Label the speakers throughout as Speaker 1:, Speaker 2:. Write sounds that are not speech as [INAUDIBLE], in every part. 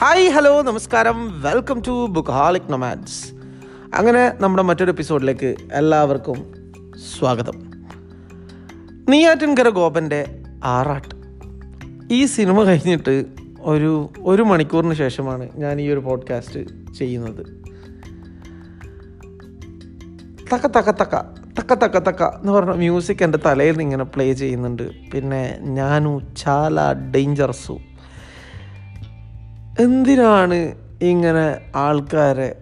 Speaker 1: Hi hello നമസ്കാരം. Welcome to bookaholic നൊമാൻസ് അങ്ങനെ നമ്മുടെ മറ്റൊരു എപ്പിസോഡിലേക്ക് എല്ലാവർക്കും സ്വാഗതം. നീയാറ്റിൻകര ഗോപന്റെ ആറാട്ട്. ഈ സിനിമ കഴിഞ്ഞിട്ട് ഒരു ഒരു മണിക്കൂറിന് ശേഷമാണ് ഞാൻ ഈ ഒരു പോഡ്കാസ്റ്റ് ചെയ്യുന്നത്. തക്ക തക്ക തക്ക തക്ക തക്ക തക്ക എന്ന് പറഞ്ഞ മ്യൂസിക് എന്റെ തലയിൽ ഇങ്ങനെ പ്ലേ ചെയ്യുന്നുണ്ട്. പിന്നെ ഞാനു ചാല ഡേഞ്ചറസു എന്തിനാണ് ഇങ്ങനെ ആൾക്കാരെ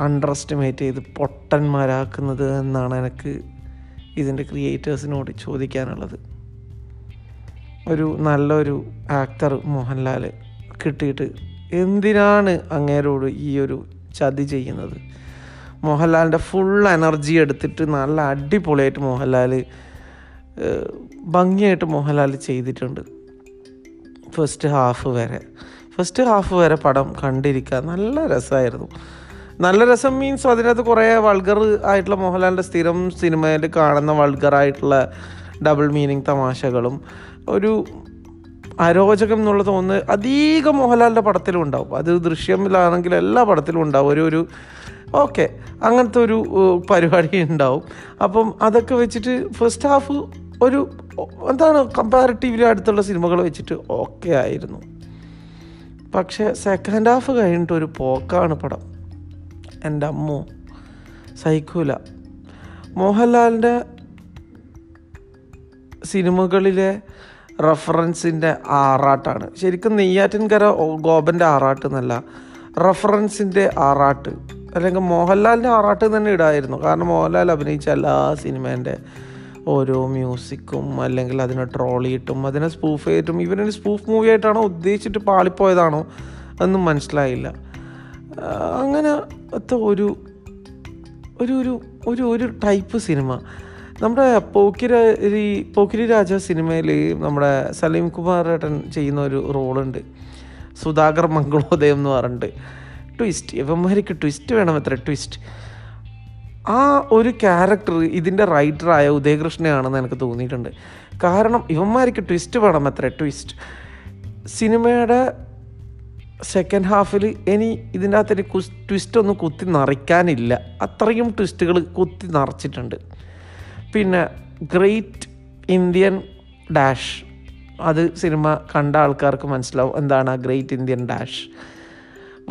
Speaker 1: അണ്ടർ എസ്റ്റിമേറ്റ് ചെയ്ത് പൊട്ടന്മാരാക്കുന്നത് എന്നാണ് എനിക്ക് ഇതിന്റെ ക്രിയേറ്റേഴ്സിനോട് ചോദിക്കാനുള്ളത്. ഒരു നല്ലൊരു ആക്ടർ മോഹൻലാൽ കിട്ടിയിട്ട് എന്തിനാണ് അങ്ങേരോട് ഈ ഒരു ചതി ചെയ്യുന്നത്? മോഹൻലാലിന്റെ ഫുൾ എനർജി എടുത്തിട്ട് നല്ല അടിപൊളിയായിട്ട് മോഹൻലാൽ ഭംഗിയായിട്ട് മോഹൻലാൽ ചെയ്തിട്ടുണ്ട്. ഫസ്റ്റ് ഹാഫ് വരെ. ഫസ്റ്റ് ഹാഫ് വരെ പടം കണ്ടിരിക്കുക നല്ല രസമായിരുന്നു. നല്ല രസം മീൻസ് അതിനകത്ത് കുറേ വൾഗർ ആയിട്ടുള്ള മോഹൻലാലിന്റെ സ്ഥിരം സിനിമയിൽ കാണുന്ന വൾഗറായിട്ടുള്ള ഡബിൾ മീനിങ് തമാശകളും. ഒരു അരോചകം എന്നുള്ള തോന്നുന്നത് അധികം മോഹൻലാലിന്റെ പടത്തിലും ഉണ്ടാവും. അത് ദൃശ്യമിലാണെങ്കിൽ എല്ലാ പടത്തിലും ഉണ്ടാവും. ഒരു ഒരു ഓക്കെ അങ്ങനത്തെ ഒരു പരിപാടി ഉണ്ടാവും. അപ്പം അതൊക്കെ വെച്ചിട്ട് ഫസ്റ്റ് ഹാഫ് ഒരു എന്താണ് കമ്പാരിറ്റീവ്ലി അടുത്തുള്ള സിനിമകൾ വെച്ചിട്ട് ഓക്കെ ആയിരുന്നു. പക്ഷേ സെക്കൻഡ് ഹാഫ് കഴിഞ്ഞിട്ട് ഒരു പോക്കാണ് പടം. എന്റെ അമ്മു സഹിക്കൂല മോഹൻലാലിന്റെ സിനിമകളിലെ റഫറൻസിന്റെ ആറാട്ടാണ്. ശരിക്കും നെയ്യാറ്റിൻകര ഗോപന്റെ ആറാട്ട് എന്നല്ല റഫറൻസിന്റെ ആറാട്ട്. അല്ലെങ്കിൽ മോഹൻലാലിന്റെ ആറാട്ട് തന്നെ ഇടായിരുന്നു. കാരണം മോഹൻലാൽ അഭിനയിച്ച എല്ലാ സിനിമേന്റെ ഓരോ മ്യൂസിക്കും അല്ലെങ്കിൽ അതിനെ ട്രോളിയിട്ടും അതിനെ സ്പൂഫ് ചെയ്തിട്ടും ഇവരൊരു സ്പൂഫ് മൂവി ആയിട്ടാണോ ഉദ്ദേശിച്ചിട്ട് പാളിപ്പോയതാണോ എന്നും മനസ്സിലായില്ല. അങ്ങനത്തെ ഒരു ഒരു ഒരു ഒരു ഒരു ടൈപ്പ് സിനിമ നമ്മുടെ പോക്കിരി പോക്കിരി രാജ സിനിമയിൽ നമ്മുടെ സലീം കുമാർ ഏട്ടൻ ചെയ്യുന്ന ഒരു റോളുണ്ട് സുധാകർ മംഗളോദയം എന്ന് പറഞ്ഞിട്ട്. ട്വിസ്റ്റ് ഇവന്മാർക്ക് ട്വിസ്റ്റ് വേണം എത്ര ട്വിസ്റ്റ് ആ ഒരു ക്യാരക്ടർ ഇതിന്റെ റൈറ്ററായ ഉദയകൃഷ്ണയാണെന്ന് എനിക്ക് തോന്നിയിട്ടുണ്ട്. കാരണം ഇവന്മാർക്ക് ട്വിസ്റ്റ് വേണം അത്ര ട്വിസ്റ്റ് സിനിമയുടെ സെക്കൻഡ് ഹാഫിൽ ഇനി ഇതിന്റെ അകത്തൊരു ട്വിസ്റ്റ് ഒന്നും കുത്തി നിറയ്ക്കാനില്ല അത്രയും ട്വിസ്റ്റുകൾ കുത്തി നിറച്ചിട്ടുണ്ട്. പിന്നെ ഗ്രേറ്റ് ഇന്ത്യൻ ഡാഷ് അത് സിനിമ കണ്ട ആൾക്കാർക്ക് മനസ്സിലാവും എന്താണ് ആ ഗ്രേറ്റ് ഇന്ത്യൻ ഡാഷ്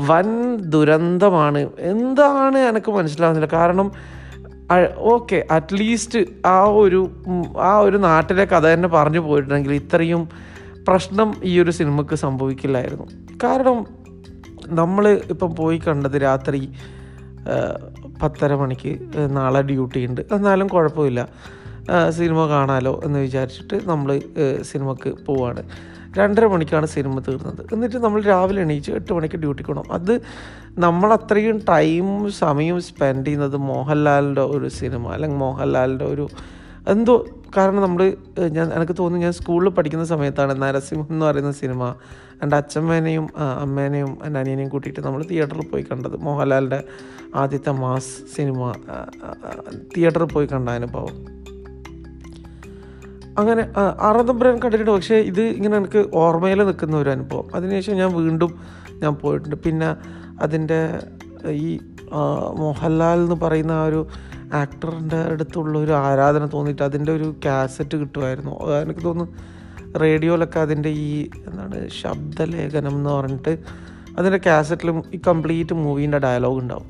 Speaker 1: വൻ ദുരന്തമാണ്. എന്താണ് എനിക്ക് മനസ്സിലാവുന്നില്ല. കാരണം ഓക്കെ അറ്റ്ലീസ്റ്റ് ആ ഒരു ആ ഒരു നാട്ടിലെ കഥ തന്നെ പറഞ്ഞു പോയിട്ടുണ്ടെങ്കിൽ ഇത്രയും പ്രശ്നം ഈ ഒരു സിനിമക്ക് സംഭവിക്കില്ലായിരുന്നു. കാരണം നമ്മൾ ഇപ്പം പോയി കണ്ടത് രാത്രി പത്തര മണിക്ക് നാളെ ഡ്യൂട്ടി ഉണ്ട്. എന്നാലും കുഴപ്പമില്ല. സിനിമ കാണാലോ എന്ന് വിചാരിച്ചിട്ട് നമ്മൾ സിനിമക്ക് പോവാണ്. രണ്ടര മണിക്കാണ് സിനിമ തീർന്നത്. എന്നിട്ട് നമ്മൾ രാവിലെ എണീച്ച് എട്ട് മണിക്ക് ഡ്യൂട്ടിക്ക് പോകണം അത് നമ്മൾ ടൈമും സമയവും സ്പെൻഡ് ചെയ്യുന്നത് മോഹൻലാലിന്റെ ഒരു സിനിമ അല്ലെങ്കിൽ മോഹൻലാലിന്റെ ഒരു എന്തോ കാരണം നമ്മൾ ഞാൻ എനിക്ക് തോന്നുന്നു ഞാൻ സ്കൂളിൽ പഠിക്കുന്ന സമയത്താണ് നരസിംഹം എന്ന് പറയുന്ന സിനിമ എന്റെ അച്ഛമ്മേനെയും അമ്മേനെയും എന്റെ അനിയനെയും കൂട്ടിയിട്ട് നമ്മൾ തിയേറ്ററിൽ പോയി കണ്ടത്. മോഹൻലാലിന്റെ ആദ്യത്തെ മാസ് സിനിമ തിയേറ്ററിൽ പോയി കണ്ട അനുഭവം. അങ്ങനെ ആ, ആറാന്തപുരം കണ്ടിട്ടുണ്ട്. പക്ഷേ ഇത് ഇങ്ങനെ എനിക്ക് ഓർമ്മയിൽ നിൽക്കുന്ന ഒരു അനുഭവം. അതിനുശേഷം ഞാൻ വീണ്ടും ഞാൻ പോയിട്ടുണ്ട്. പിന്നെ അതിന്റെ ഈ മോഹൻലാൽ എന്ന് പറയുന്ന ആ ഒരു ആക്ടറിന്റെ അടുത്തുള്ള ഒരു ആരാധന തോന്നിയിട്ട് അതിന്റെ ഒരു കാസറ്റ് കിട്ടുമായിരുന്നു. എനിക്ക് തോന്നുന്നു റേഡിയോയിലൊക്കെ അതിന്റെ ഈ എന്താണ് ശബ്ദലേഖനം എന്ന് പറഞ്ഞിട്ട് അതിന്റെ കാസറ്റിലും ഈ കംപ്ലീറ്റ് മൂവീന്റെ ഡയലോഗ് ഉണ്ടാവും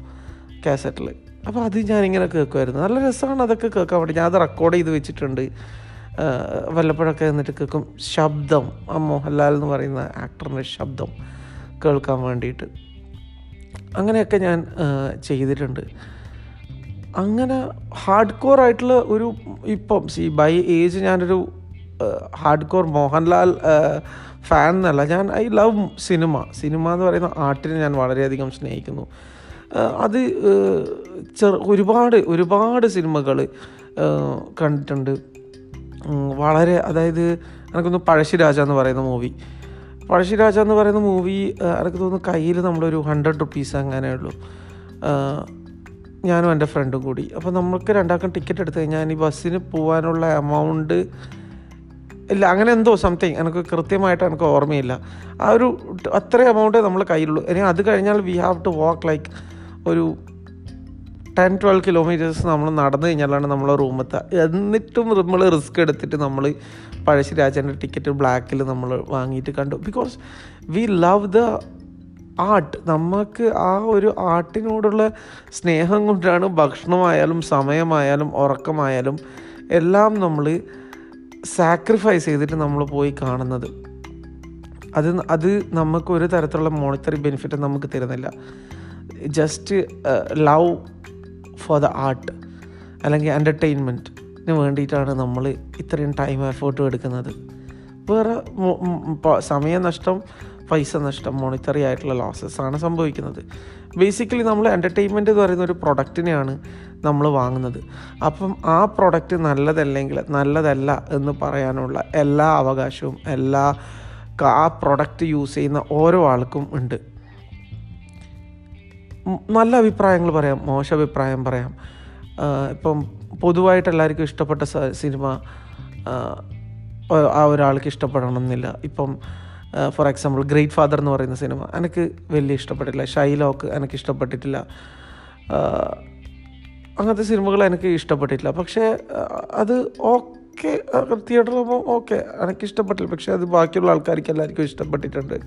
Speaker 1: കാസറ്റിൽ അപ്പോൾ അത് ഞാനിങ്ങനെ കേൾക്കുമായിരുന്നു. നല്ല രസമാണ് അതൊക്കെ കേൾക്കാൻ വേണ്ടി. ഞാൻ അത് റെക്കോർഡ് ചെയ്ത് വെച്ചിട്ടുണ്ട്. വല്ലപ്പോഴൊക്കെ എന്നിട്ട് കേൾക്കും ശബ്ദം. ആ മോഹൻലാൽ എന്ന് പറയുന്ന ആക്ടറിന്റെ ശബ്ദം കേൾക്കാൻ വേണ്ടിയിട്ട്. അങ്ങനെയൊക്കെ ഞാൻ ചെയ്തിട്ടുണ്ട്. അങ്ങനെ ഹാർഡ് കോർ ആയിട്ടുള്ള ഒരു ഇപ്പം സി ബൈ ഏജ് ഞാനൊരു ഹാർഡ് കോർ മോഹൻലാൽ ഫാൻ എന്നല്ല. ഞാൻ ഐ ലവ് സിനിമ സിനിമ എന്ന് പറയുന്ന ആർട്ടിനെ ഞാൻ വളരെയധികം സ്നേഹിക്കുന്നു. അത് ചെറു ഒരുപാട് ഒരുപാട് സിനിമകൾ കണ്ടിട്ടുണ്ട്. വളരെ അതായത് എനിക്കൊന്ന് പഴശ്ശിരാജ എന്ന് പറയുന്ന മൂവി പഴശ്ശിരാജ എന്ന് പറയുന്ന മൂവി എനിക്ക് തോന്നുന്നു കയ്യിൽ നമ്മളൊരു ഹൺഡ്രഡ് റുപ്പീസ് അങ്ങനെ ഉള്ളൂ. ഞാനും എന്റെ ഫ്രണ്ടും കൂടി. അപ്പോൾ നമ്മൾക്ക് രണ്ടാൾക്കും ടിക്കറ്റ് എടുത്ത് കഴിഞ്ഞാൽ ഈ ബസ്സിന് പോകാനുള്ള എമൗണ്ട് ഇല്ല അങ്ങനെ എന്തോ സംതിങ് എനിക്ക് കൃത്യമായിട്ട് എനിക്ക് ഓർമ്മയില്ല. ആ ഒരു അത്ര എമൗണ്ടേ നമ്മൾ കയ്യിലുള്ളൂ. ഇനി അത് കഴിഞ്ഞാൽ we have to walk like ഒരു ടെൻ ട്വൽവ് കിലോമീറ്റേഴ്സ് നമ്മൾ നടന്നു കഴിഞ്ഞാലാണ് നമ്മളെ റൂമെത്തുക എന്നിട്ടും നമ്മൾ റിസ്ക് എടുത്തിട്ട് നമ്മൾ പഴശ്ശിരാജന്റെ ടിക്കറ്റ് ബ്ലാക്കിൽ നമ്മൾ വാങ്ങിയിട്ട് കണ്ടു. Because we love the art നമുക്ക് ആ ഒരു ആർട്ടിനോടുള്ള സ്നേഹം കൊണ്ടാണ് ഭക്ഷണമായാലും സമയമായാലും ഉറക്കമായാലും എല്ലാം നമ്മൾ സാക്രിഫൈസ് ചെയ്തിട്ട് നമ്മൾ പോയി കാണുന്നത്. അത് അത് നമുക്ക് ഒരു തരത്തിലുള്ള മോണിറ്ററി ബെനിഫിറ്റ് നമുക്ക് തരുന്നില്ല. Just love for the art അല്ലെങ്കിൽ എന്റർടൈൻമെന്റിന് വേണ്ടിയിട്ടാണ് നമ്മൾ ഇത്രയും ടൈം എഫേർട്ടും എടുക്കുന്നത്. വേറെ സമയം നഷ്ടം പൈസ നഷ്ടം മോണിറ്ററി ആയിട്ടുള്ള ലോസസ് ആണ് സംഭവിക്കുന്നത്. ബേസിക്കലി നമ്മൾ എന്റർടൈൻമെന്റ് എന്ന് പറയുന്ന ഒരു പ്രൊഡക്റ്റിനെയാണ് നമ്മൾ വാങ്ങുന്നത്. അപ്പം ആ പ്രൊഡക്റ്റ് നല്ലതല്ലെങ്കിൽ നല്ലതല്ല എന്ന് പറയാനുള്ള എല്ലാ അവകാശവും എല്ലാ ആ പ്രൊഡക്റ്റ് യൂസ് ചെയ്യുന്ന ഓരോ ആൾക്കും ഉണ്ട്. നല്ല അഭിപ്രായങ്ങൾ പറയാം മോശം അഭിപ്രായം പറയാം. ഇപ്പം പൊതുവായിട്ട് എല്ലാവർക്കും ഇഷ്ടപ്പെട്ട സിനിമ ആ, ഒരാൾക്ക് ആ ഒരാൾക്ക് ഇഷ്ടപ്പെടണമെന്നില്ല. ഇപ്പം ഫോർ എക്സാമ്പിൾ ഗ്രേറ്റ് ഫാദർ എന്ന് പറയുന്ന സിനിമ എനിക്ക് വലിയ ഇഷ്ടപ്പെട്ടില്ല ഷൈലോക്ക് എനിക്ക് ഇഷ്ടപ്പെട്ടിട്ടില്ല. അങ്ങനത്തെ സിനിമകൾ എനിക്ക് ഇഷ്ടപ്പെട്ടിട്ടില്ല. പക്ഷേ അത് ഓക്കെ തിയേറ്ററിൽ പോകുമ്പോൾ ഓക്കെ എനിക്ക് ഇഷ്ടപ്പെട്ടില്ല. പക്ഷേ അത് ബാക്കിയുള്ള ആൾക്കാർക്ക് എല്ലാവർക്കും ഇഷ്ടപ്പെട്ടിട്ടുണ്ട്.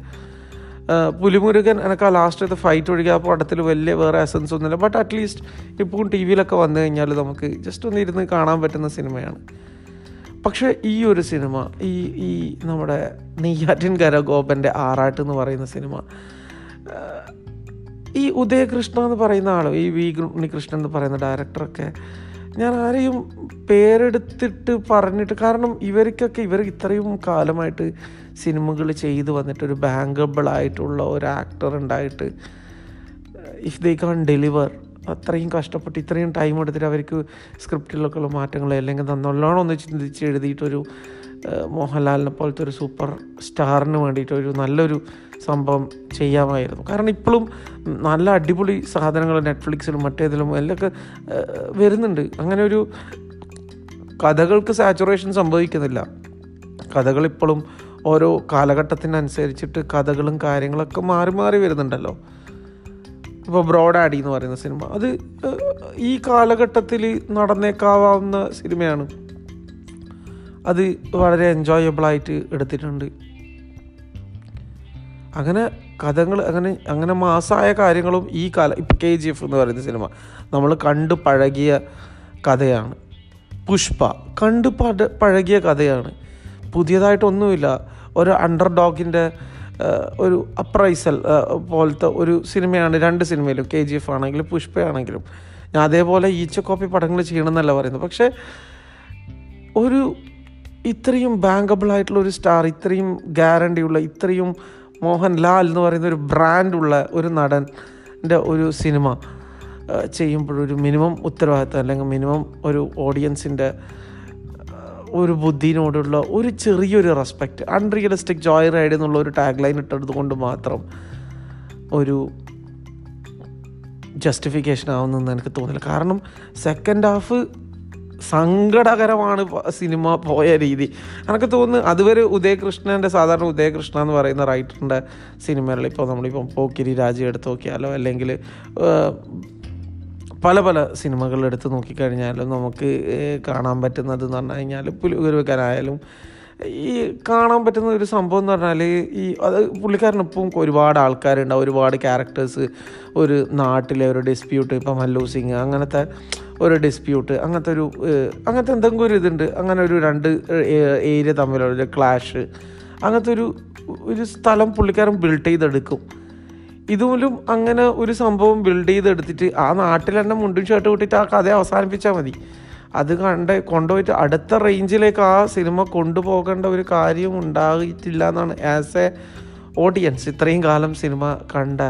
Speaker 1: പുലിമുരുകൻ എനിക്ക് ആ ലാസ്റ്റത്തെ ഫൈറ്റ് ഒഴികെ ആ പടത്തിൽ വലിയ വേറെ എസൻസ് ഒന്നുമില്ല. ബട്ട് അറ്റ്ലീസ്റ്റ് ഇപ്പോഴും ടി വിയിലൊക്കെ വന്നു കഴിഞ്ഞാൽ നമുക്ക് ജസ്റ്റ് ഒന്ന് ഇരുന്ന് കാണാൻ പറ്റുന്ന സിനിമയാണ് പക്ഷേ ഈ ഒരു സിനിമ ഈ ഈ നമ്മുടെ നെയ്യാറ്റിൻകര ഗോപന്റെ ആറാട്ട് എന്ന് പറയുന്ന സിനിമ ഈ ഉദയകൃഷ്ണ എന്ന് പറയുന്ന ആളും ഈ വി ഉണ്ണികൃഷ്ണൻ എന്ന് പറയുന്ന ഡയറക്ടറൊക്കെ ഞാൻ ആരെയും പേരെടുത്തിട്ട് പറഞ്ഞിട്ട് കാരണം ഇവർക്കൊക്കെ ഇവർ ഇത്രയും കാലമായിട്ട് സിനിമകൾ ചെയ്തു വന്നിട്ട് ഒരു ബാങ്കബിൾ ആയിട്ടുള്ള ഒരു ആക്ടർ ഉണ്ടായിട്ട് ഇഫ് ദേ കാൺ ഡെലിവർ അത്രയും കഷ്ടപ്പെട്ട് ഇത്രയും ടൈം എടുത്തിട്ട് അവർക്ക് സ്ക്രിപ്റ്റിലൊക്കെ ഉള്ള മാറ്റങ്ങൾ അല്ലെങ്കിൽ നന്നല്ലോണം ഒന്ന് ചിന്തിച്ച് എഴുതിയിട്ടൊരു മോഹൻലാലിനെ പോലത്തെ ഒരു സൂപ്പർ സ്റ്റാറിന് വേണ്ടിയിട്ട് ഒരു നല്ലൊരു സംഭവം ചെയ്യാമായിരുന്നു. കാരണം ഇപ്പോഴും നല്ല അടിപൊളി സാധനങ്ങൾ നെറ്റ്ഫ്ലിക്സിലും മറ്റേതിലും എല്ലൊക്കെ വരുന്നുണ്ട്. അങ്ങനെ ഒരു കഥകൾക്ക് സാച്ചുറേഷൻ സംഭവിക്കുന്നില്ല. കഥകൾ ഇപ്പോഴും ഓരോ കാലഘട്ടത്തിനനുസരിച്ചിട്ട് കഥകളും കാര്യങ്ങളൊക്കെ മാറി മാറി വരുന്നുണ്ടല്ലോ. ഇപ്പോൾ ബ്രോഡ് ആഡി എന്ന് പറയുന്ന സിനിമ. അത് ഈ കാലഘട്ടത്തിൽ നടന്നേക്കാവുന്ന സിനിമയാണ്. അത് വളരെ എൻജോയബിളായിട്ട് എടുത്തിട്ടുണ്ട്. അങ്ങനെ കഥകൾ അങ്ങനെ അങ്ങനെ മാസമായ കാര്യങ്ങളും ഈ കാല ഇപ്പം കെ ജി എഫ് എന്ന് പറയുന്ന സിനിമ നമ്മൾ കണ്ടു പഴകിയ കഥയാണ്. പുഷ്പ കണ്ടു പട പഴകിയ കഥയാണ്. പുതിയതായിട്ടൊന്നുമില്ല. ഒരു അണ്ടർ ഡോഗിന്റെ ഒരു അപ്രൈസൽ പോലത്തെ ഒരു സിനിമയാണ് രണ്ട് സിനിമയിലും കെ ജി എഫ് ആണെങ്കിലും പുഷ്പയാണെങ്കിലും. ഞാൻ അതേപോലെ ഈച്ച കോപ്പി പടങ്ങൾ ചെയ്യണമെന്നല്ല പറയുന്നത്. പക്ഷേ ഒരു ഇത്രയും ബാങ്കബിൾ ആയിട്ടുള്ള ഒരു സ്റ്റാർ ഇത്രയും ഗ്യാരണ്ടിയുള്ള ഇത്രയും മോഹൻലാൽ എന്ന് പറയുന്ന ഒരു ബ്രാൻഡുള്ള ഒരു നടന്റെ ഒരു സിനിമ ചെയ്യുമ്പോഴൊരു മിനിമം ഉത്തരവാദിത്തം അല്ലെങ്കിൽ മിനിമം ഒരു ഓഡിയൻസിന്റെ ഒരു ബുദ്ധിനോടുള്ള ഒരു ചെറിയൊരു റെസ്പെക്റ്റ് അൺറിയലിസ്റ്റിക് ജോയ് റൈഡ് എന്നുള്ള ഒരു ടാഗ് ലൈൻ ഇട്ടെടുത്തു കൊണ്ട് മാത്രം ഒരു ജസ്റ്റിഫിക്കേഷൻ ആവുന്നെന്ന് എനിക്ക് തോന്നില്ല. കാരണം സെക്കൻഡ് ഹാഫ് സങ്കടകരമാണ് സിനിമ പോയ രീതി. എനിക്ക് തോന്നുന്നു അതുവരെ ഉദയകൃഷ്ണന്റെ സാധാരണ ഉദയകൃഷ്ണ എന്ന് പറയുന്ന റൈറ്ററിന്റെ സിനിമകളിൽ ഇപ്പോൾ നമ്മളിപ്പം പോക്കിരി രാജി എടുത്ത് നോക്കിയാലോ അല്ലെങ്കിൽ പല പല സിനിമകൾ എടുത്ത് നോക്കിക്കഴിഞ്ഞാലും നമുക്ക് കാണാൻ പറ്റുന്നത് എന്ന് പറഞ്ഞു കഴിഞ്ഞാൽ പുലികുരുവക്കാനായാലും ഈ കാണാൻ പറ്റുന്ന ഒരു സംഭവം എന്ന് പറഞ്ഞാൽ ഈ അത് പുള്ളിക്കാരനൊപ്പം ഒരുപാട് ആൾക്കാരുണ്ടാവും ഒരുപാട് ക്യാരക്ടേഴ്സ് ഒരു നാട്ടിലെ ഒരു ഡിസ്പ്യൂട്ട് ഇപ്പം മല്ലു സിംഗ് അങ്ങനത്തെ ഒരു ഡിസ്പ്യൂട്ട് അങ്ങനത്തെ ഒരു അങ്ങനത്തെ എന്തെങ്കിലും ഒരു ഇതുണ്ട്. അങ്ങനെ ഒരു രണ്ട് ഏരിയ തമ്മിലുള്ള ക്ലാഷ് അങ്ങനത്തെ ഒരു ഒരു സ്ഥലം പുള്ളിക്കാരൻ ബിൽഡ് ചെയ്തെടുക്കും. ഇതുപോലും അങ്ങനെ ഒരു സംഭവം ബിൽഡ് ചെയ്തെടുത്തിട്ട് ആ നാട്ടിൽ തന്നെ മുണ്ടും ഷർട്ട് കൂട്ടിയിട്ട് ആ കഥ അവസാനിപ്പിച്ചാൽ മതി. അത് കണ്ട് കൊണ്ടുപോയിട്ട് അടുത്ത റേഞ്ചിലേക്ക് ആ സിനിമ കൊണ്ടുപോകേണ്ട ഒരു കാര്യം ഉണ്ടായിട്ടില്ല എന്നാണ് ആസ് എ ഓഡിയൻസ് ഇത്രയും കാലം സിനിമ കണ്ട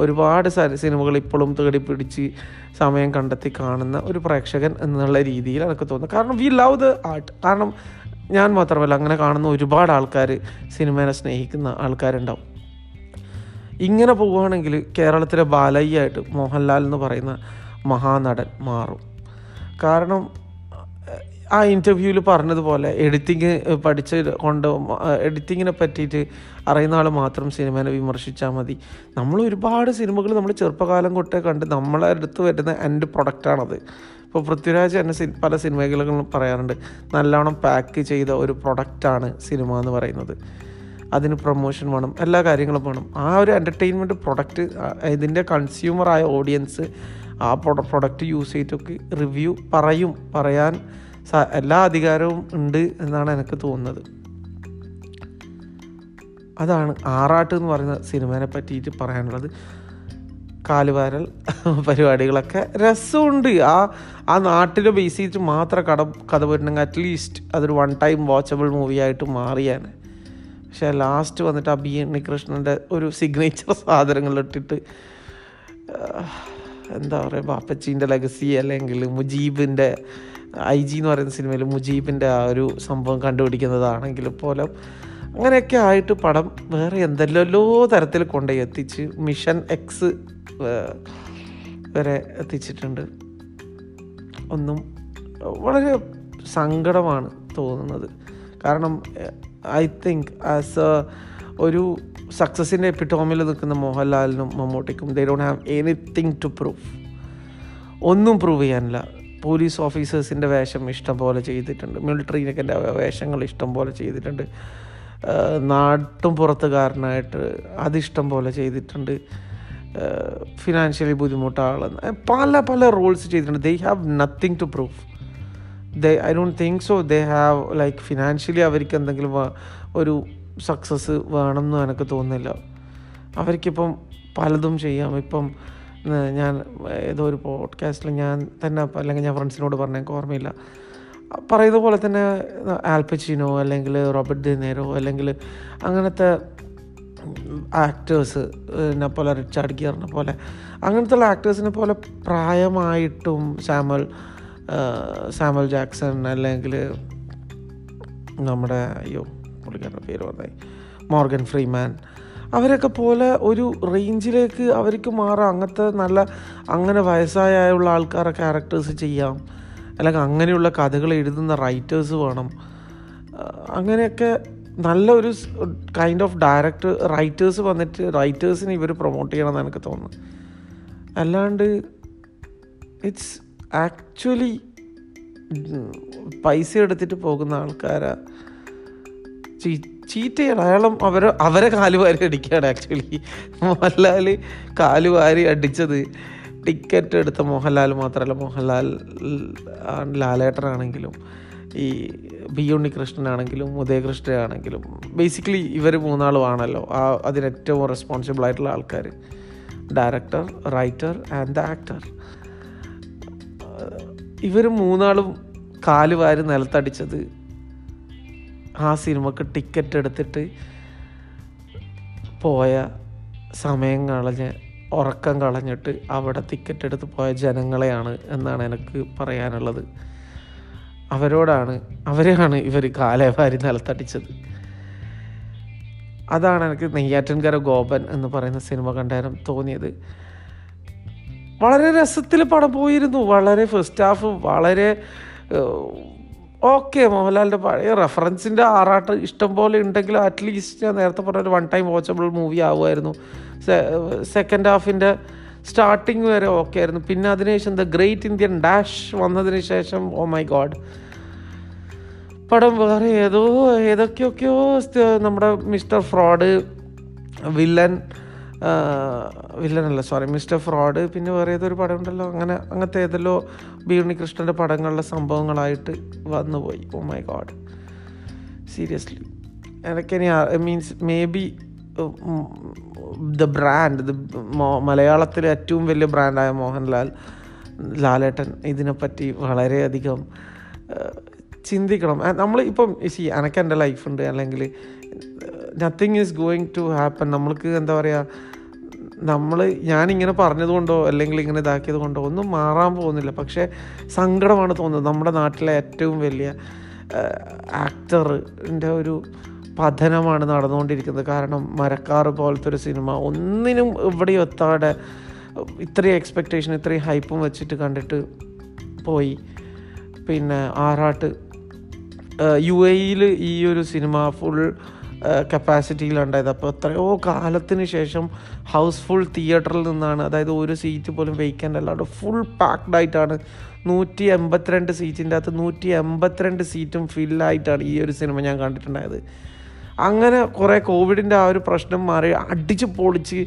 Speaker 1: ഒരുപാട് സിനിമകൾ ഇപ്പോഴും തേടി പിടിച്ച് സമയം കണ്ടെത്തി കാണുന്ന ഒരു പ്രേക്ഷകൻ എന്നുള്ള രീതിയിൽ എനിക്ക് തോന്നുന്നു കാരണം വി ലവ് ദ ആർട്ട് കാരണം ഞാൻ മാത്രമല്ല അങ്ങനെ കാണുന്ന ഒരുപാട് ആൾക്കാർ സിനിമേനെ സ്നേഹിക്കുന്ന ആൾക്കാരുണ്ടാവും. ഇങ്ങനെ പോവുകയാണെങ്കിൽ കേരളത്തിലെ ബാലയ്യായിട്ട് മോഹൻലാൽ എന്ന് പറയുന്ന മഹാനടൻ മാറും. കാരണം ആ ഇന്റർവ്യൂവിൽ പറഞ്ഞതുപോലെ എഡിറ്റിങ് പഠിച്ച് കൊണ്ട് എഡിറ്റിങ്ങിനെ പറ്റിയിട്ട് അറിയുന്ന ആൾ മാത്രം സിനിമേനെ വിമർശിച്ചാൽ മതി. നമ്മൾ ഒരുപാട് സിനിമകൾ നമ്മൾ ചെറുപ്പകാലം കൊട്ടേ കണ്ട് നമ്മളെ അടുത്ത് വരുന്ന എന്റെ പ്രൊഡക്റ്റാണത് ഇപ്പോൾ പൃഥ്വിരാജ് എന്നെ പല സിനിമകളും പറയാറുണ്ട് നല്ലവണ്ണം പാക്ക് ചെയ്ത ഒരു പ്രൊഡക്റ്റാണ് സിനിമ എന്ന് പറയുന്നത്. അതിന് പ്രൊമോഷൻ വേണം എല്ലാ കാര്യങ്ങളും വേണം. ആ ഒരു എന്റർടൈൻമെന്റ് പ്രൊഡക്റ്റ് ഇതിന്റെ കൺസ്യൂമറായ ഓഡിയൻസ് ആ പ്രൊഡക്റ്റ് യൂസ് ചെയ്തിട്ടൊക്കെ റിവ്യൂ പറയും പറയാൻ എല്ലാ അധികാരവും ഉണ്ട് എന്നാണ് എനിക്ക് തോന്നുന്നത്. അതാണ് ആറാട്ട് എന്ന് പറയുന്ന സിനിമേനെ പറ്റിയിട്ട് പറയാനുള്ളത്. കാലുവാരൽ [LAUGHS] പരിപാടികളൊക്കെ രസമുണ്ട്. ആ ആ നാട്ടിലെ ബേസ് ചെയ്തിട്ട് മാത്രം കട കഥ പോയിട്ടുണ്ടെങ്കിൽ അറ്റ്ലീസ്റ്റ് അതൊരു വൺ ടൈം വാച്ചബിൾ മൂവിയായിട്ട് മാറിയാണ്. പക്ഷേ ലാസ്റ്റ് വന്നിട്ട് ആ ബി ഉണ്ണികൃഷ്ണന്റെ കൃഷ്ണന്റെ ഒരു സിഗ്നേച്ചർ [LAUGHS] സാധനങ്ങളിട്ടിട്ട് എന്താ പറയുക ബാപ്പച്ചീന്റെ ലെഗസി അല്ലെങ്കിൽ മുജീബിന്റെ ഐ ജി എന്ന് പറയുന്ന സിനിമയിൽ മുജീബിന്റെ ആ ഒരു സംഭവം കണ്ടുപിടിക്കുന്നതാണെങ്കിൽ പോലും അങ്ങനെയൊക്കെ ആയിട്ട് പടം വേറെ എന്തെല്ലോ തരത്തിൽ കൊണ്ടുപോയി എത്തിച്ച് മിഷൻ എക്സ് വരെ എത്തിച്ചിട്ടുണ്ട്. ഒന്നും വളരെ സങ്കടമാണ് തോന്നുന്നത്. കാരണം ഐ തിങ്ക് ആസ് എ ഒരു സക്സസിന്റെ എപ്പിറ്റോമിൽ നിൽക്കുന്ന മോഹൻലാലിനും മമ്മൂട്ടിക്കും they don't have anything to prove ഒന്നും പ്രൂവ് ചെയ്യാനില്ല. പോലീസ് ഓഫീസേഴ്സിന്റെ വേഷം ഇഷ്ടം പോലെ ചെയ്തിട്ടുണ്ട് മിലിറ്ററിനൊക്കെ വേഷങ്ങൾ ഇഷ്ടം പോലെ ചെയ്തിട്ടുണ്ട് നാട്ടും പുറത്തുകാരനായിട്ട് അതിഷ്ടം പോലെ ചെയ്തിട്ടുണ്ട് ഫിനാൻഷ്യലി ബുദ്ധിമുട്ട പല പല റോൾസ് ചെയ്തിട്ടുണ്ട്. They have nothing to proof they I don't think so they have like financially അവർക്ക് എന്തെങ്കിലും ഒരു സക്സസ് വേണമെന്ന് എനിക്ക് തോന്നുന്നില്ല. അവർക്കിപ്പം പലതും ചെയ്യാം. ഇപ്പം ഞാൻ ഏതോ ഒരു പോഡ്കാസ്റ്റിൽ ഞാൻ തന്നെ അല്ലെങ്കിൽ ഞാൻ ഫ്രണ്ട്സിനോട് പറഞ്ഞേക്ക് ഓർമ്മയില്ല. പറയുന്ന പോലെ തന്നെ ആൽപ്പച്ചിനോ അല്ലെങ്കിൽ റോബർട്ട് ദിനേരോ അല്ലെങ്കിൽ അങ്ങനത്തെ ആക്ടേഴ്സ് എന്നെ പോലെ റിച്ചാർഡ് ഗിയറിനെ പോലെ അങ്ങനത്തെ ആക്ടേഴ്സിനെ പോലെ പ്രായമായിട്ടും സാമൽ സാമൽ ജാക്സൺ അല്ലെങ്കിൽ നമ്മുടെ അയ്യോ പുള്ളിക്കാരുടെ പേര് പറഞ്ഞായി മോർഗൻ ഫ്രീമാൻ അവരൊക്കെ പോലെ ഒരു റേഞ്ചിലേക്ക് അവർക്ക് മാറാം. അങ്ങനത്തെ നല്ല അങ്ങനെ വയസ്സായുള്ള ആൾക്കാരെ ക്യാരക്ടേഴ്സ് ചെയ്യാം. അല്ലെങ്കിൽ അങ്ങനെയുള്ള കഥകൾ എഴുതുന്ന റൈറ്റേഴ്സ് വേണം. അങ്ങനെയൊക്കെ നല്ലൊരു കൈൻഡ് ഓഫ് ഡയറക്ടർ റൈറ്റേഴ്സ് വന്നിട്ട് റൈറ്റേഴ്സിനെ ഇവർ പ്രൊമോട്ട് ചെയ്യണമെന്ന് എനിക്ക് തോന്നുന്നു അല്ലാണ്ട് ഇറ്റ്സ് ആക്ച്വലി പൈസ എടുത്തിട്ട് പോകുന്ന ആൾക്കാരാ. ചീറ്റ് ചെയ്യണം അയാളും അവരെ അവരെ കാൽ വാരി അടിക്കുകയാണ് ആക്ച്വലി മോഹൻലാൽ കാൽ വാരി അടിച്ചത് ടിക്കറ്റ് എടുത്ത മോഹൻലാൽ മാത്രമല്ല മോഹൻലാൽ ലാലേട്ടനാണെങ്കിലും ഈ ബി ഉണ്ണികൃഷ്ണനാണെങ്കിലും ഉദയകൃഷ്ണനാണെങ്കിലും ബേസിക്കലി ഇവർ മൂന്നാളുമാണല്ലോ ആ അതിന് ഏറ്റവും റെസ്പോൺസിബിൾ ആയിട്ടുള്ള ആൾക്കാർ director writer and the actor ഇവർ മൂന്നാളും കാൽ വാരി നിലത്തടിച്ചത് ആ സിനിമക്ക് ടിക്കറ്റ് എടുത്തിട്ട് പോയ സമയം കളഞ്ഞ് ഉറക്കം കളഞ്ഞിട്ട് അവിടെ ടിക്കറ്റ് എടുത്ത് പോയ ജനങ്ങളെയാണ് എന്നാണ് എനിക്ക് പറയാനുള്ളത്. അവരോടാണ് അവരെയാണ് ഇവർ കാലേ വാരി നിലത്തടിച്ചത്. അതാണ് എനിക്ക് നെയ്യാറ്റിൻകര ഗോപൻ എന്ന് പറയുന്ന സിനിമ കണ്ടാലും തോന്നിയത്. വളരെ രസത്തിൽ പടം പോയിരുന്നു. വളരെ ഫസ്റ്റ് ഹാഫ് വളരെ ഓക്കെ മോഹൻലാലിന്റെ പഴയ റെഫറൻസിന്റെ ആറാട്ട് ഇഷ്ടം പോലെ ഉണ്ടെങ്കിലും അറ്റ്ലീസ്റ്റ് ഞാൻ നേരത്തെ പറഞ്ഞ ഒരു വൺ ടൈം വാച്ചബിൾ മൂവി ആവുമായിരുന്നു. സെക്കൻഡ് ഹാഫിന്റെ സ്റ്റാർട്ടിങ് വരെ ഓക്കെ ആയിരുന്നു. പിന്നെ അതിനുശേഷം ദ ഗ്രേറ്റ് ഇന്ത്യൻ ഡാഷ് വന്നതിന് ശേഷം ഓ മൈ ഗോഡ് പടം വേറെ ഏതോ ഏതൊക്കെയൊക്കെയോ നമ്മുടെ മിസ്റ്റർ ഫ്രോഡ് വില്ലൻ വില്ലൻ അല്ല സോറി മിസ്റ്റർ ഫ്രോഡ് പിന്നെ വേറെ ഏതൊരു പടം ഉണ്ടല്ലോ അങ്ങനെ അങ്ങനത്തെ ഏതെല്ലോ ബി ഉണ്ണികൃഷ്ണന്റെ പടങ്ങളിലെ സംഭവങ്ങളായിട്ട് വന്നുപോയി ഓ മൈ ഗോഡ് സീരിയസ്ലി എനിക്കിനി means maybe the brand the മലയാളത്തിലെ ഏറ്റവും വലിയ ബ്രാൻഡായ മോഹൻലാൽ ലാലേട്ടൻ ഇതിനെപ്പറ്റി വളരെയധികം ചിന്തിക്കണം. നമ്മൾ ഇപ്പം സി എനക്ക് എന്റെ ലൈഫുണ്ട് അല്ലെങ്കിൽ nothing is going to happen നമ്മൾക്ക് എന്താ പറയുക നമ്മൾ ഞാനിങ്ങനെ പറഞ്ഞതുകൊണ്ടോ അല്ലെങ്കിൽ ഇങ്ങനെ ഇതാക്കിയത് കൊണ്ടോ ഒന്നും മാറാൻ പോകുന്നില്ല. പക്ഷേ സങ്കടമാണ് തോന്നുന്നത്. നമ്മുടെ നാട്ടിലെ ഏറ്റവും വലിയ ആക്ടറിന്റെ ഒരു പതനമാണ് നടന്നുകൊണ്ടിരിക്കുന്നത്. കാരണം മരക്കാറ് പോലത്തെ ഒരു സിനിമ. ഒന്നിനും ഇവിടെ എത്താതെ ഇത്രയും എക്സ്പെക്റ്റേഷൻ ഇത്രയും ഹൈപ്പും വെച്ചിട്ട് കണ്ടിട്ട് പോയി. പിന്നെ ആറാട്ട് യു എയിൽ ഈ ഒരു സിനിമ ഫുൾ കപ്പാസിറ്റിയിലുണ്ടായത് അപ്പോൾ എത്രയോ കാലത്തിന് ശേഷം ഹൗസ്ഫുൾ തിയേറ്ററിൽ നിന്നാണ് അതായത് ഒരു സീറ്റ് പോലും വേക്കന്റ് അല്ലാണ്ട് ഫുൾ പാക്ഡ് ആയിട്ടാണ് നൂറ്റി എൺപത്തിരണ്ട് സീറ്റിന്റെ അകത്ത് നൂറ്റി എൺപത്തിരണ്ട് സീറ്റും ഫില്ലായിട്ടാണ് ഈ ഒരു സിനിമ ഞാൻ കണ്ടിട്ടുണ്ടായത്. അങ്ങനെ കുറേ കോവിഡിന്റെ ആ ഒരു പ്രശ്നം മാറി അടിച്ച് പൊളിച്ച്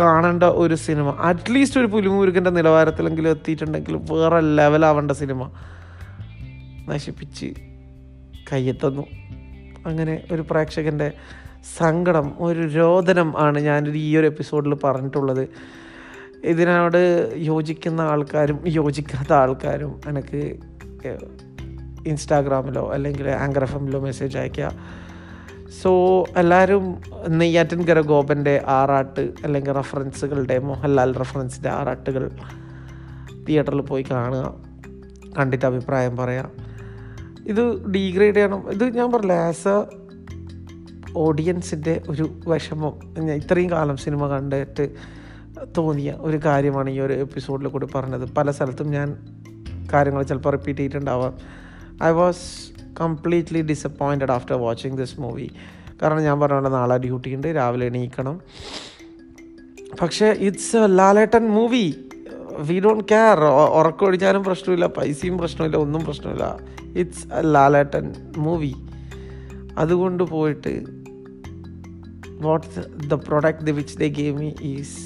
Speaker 1: കാണേണ്ട ഒരു സിനിമ അറ്റ്ലീസ്റ്റ് ഒരു പുലിമുരുകന്റെ നിലവാരത്തിലെങ്കിലും എത്തിയിട്ടുണ്ടെങ്കിൽ വേറെ ലെവലാവേണ്ട സിനിമ നശിപ്പിച്ച് കയ്യെത്തുന്നു. അങ്ങനെ ഒരു പ്രേക്ഷകന്റെ സങ്കടം ഒരു രോദനം ആണ് ഞാനൊരു ഈ ഒരു എപ്പിസോഡിൽ പറഞ്ഞിട്ടുള്ളത്. ഇതിനോട് യോജിക്കുന്ന ആൾക്കാരും യോജിക്കാത്ത ആൾക്കാരും എനിക്ക് ഇൻസ്റ്റാഗ്രാമിലോ അല്ലെങ്കിൽ ആങ്കർ മെസ്സേജ് അയക്കുക സോ എല്ലാവരും നെയ്യാറ്റിൻകര ഗോപന്റെ ആറാട്ട് അല്ലെങ്കിൽ റെഫറൻസുകളുടെ മോഹൻലാൽ റെഫറൻസിന്റെ ആറാട്ടുകൾ തിയേറ്ററിൽ പോയി കാണുക. കണ്ടിട്ട് അഭിപ്രായം പറയാം. ഇത് ഡീഗ്രേഡ് ചെയ്യണം. ഇത് ഞാൻ പറഞ്ഞില്ല ആസ് എ ഓഡിയൻസിന്റെ ഒരു വിഷമം. ഞാൻ ഇത്രയും കാലം സിനിമ കണ്ടിട്ട് തോന്നിയ ഒരു കാര്യമാണ് ഈ ഒരു എപ്പിസോഡിൽ കൂടി പറഞ്ഞത്. പല സ്ഥലത്തും ഞാൻ കാര്യങ്ങൾ ചിലപ്പോൾ repeat ചെയ്തിട്ടുണ്ടാവാം. I was completely disappointed after watching this movie കാരണം ഞാൻ പറഞ്ഞ നാളെ ഡ്യൂട്ടി ഉണ്ട് രാവിലെ എണീക്കണം. പക്ഷേ it's a Lalettan movie we don't care ഉറക്കമൊഴിച്ചാലും പ്രശ്നമില്ല പൈസയും പ്രശ്നമില്ല ഒന്നും പ്രശ്നമില്ല. ഇറ്റ്സ് എ ലാലേട്ടൻ മൂവി അതുകൊണ്ട് പോയിട്ട് what's the product the which the game me is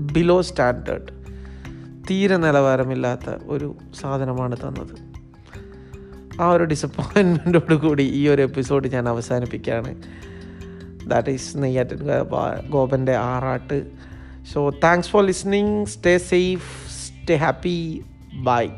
Speaker 1: below standard തീരെ നിലവാരമില്ലാത്ത ഒരു സാധനമാണ് തന്നത്. ആ ഒരു ഡിസപ്പോയിൻമെന്റോട് കൂടി ഈ ഒരു എപ്പിസോഡ് ഞാൻ അവസാനിപ്പിക്കുകയാണ്. ദാറ്റ് ഈസ് നെയ്യാറ്റിൻ ഗോപന്റെ ആറാട്ട് So, thanks for listening. Stay safe, stay happy. Bye.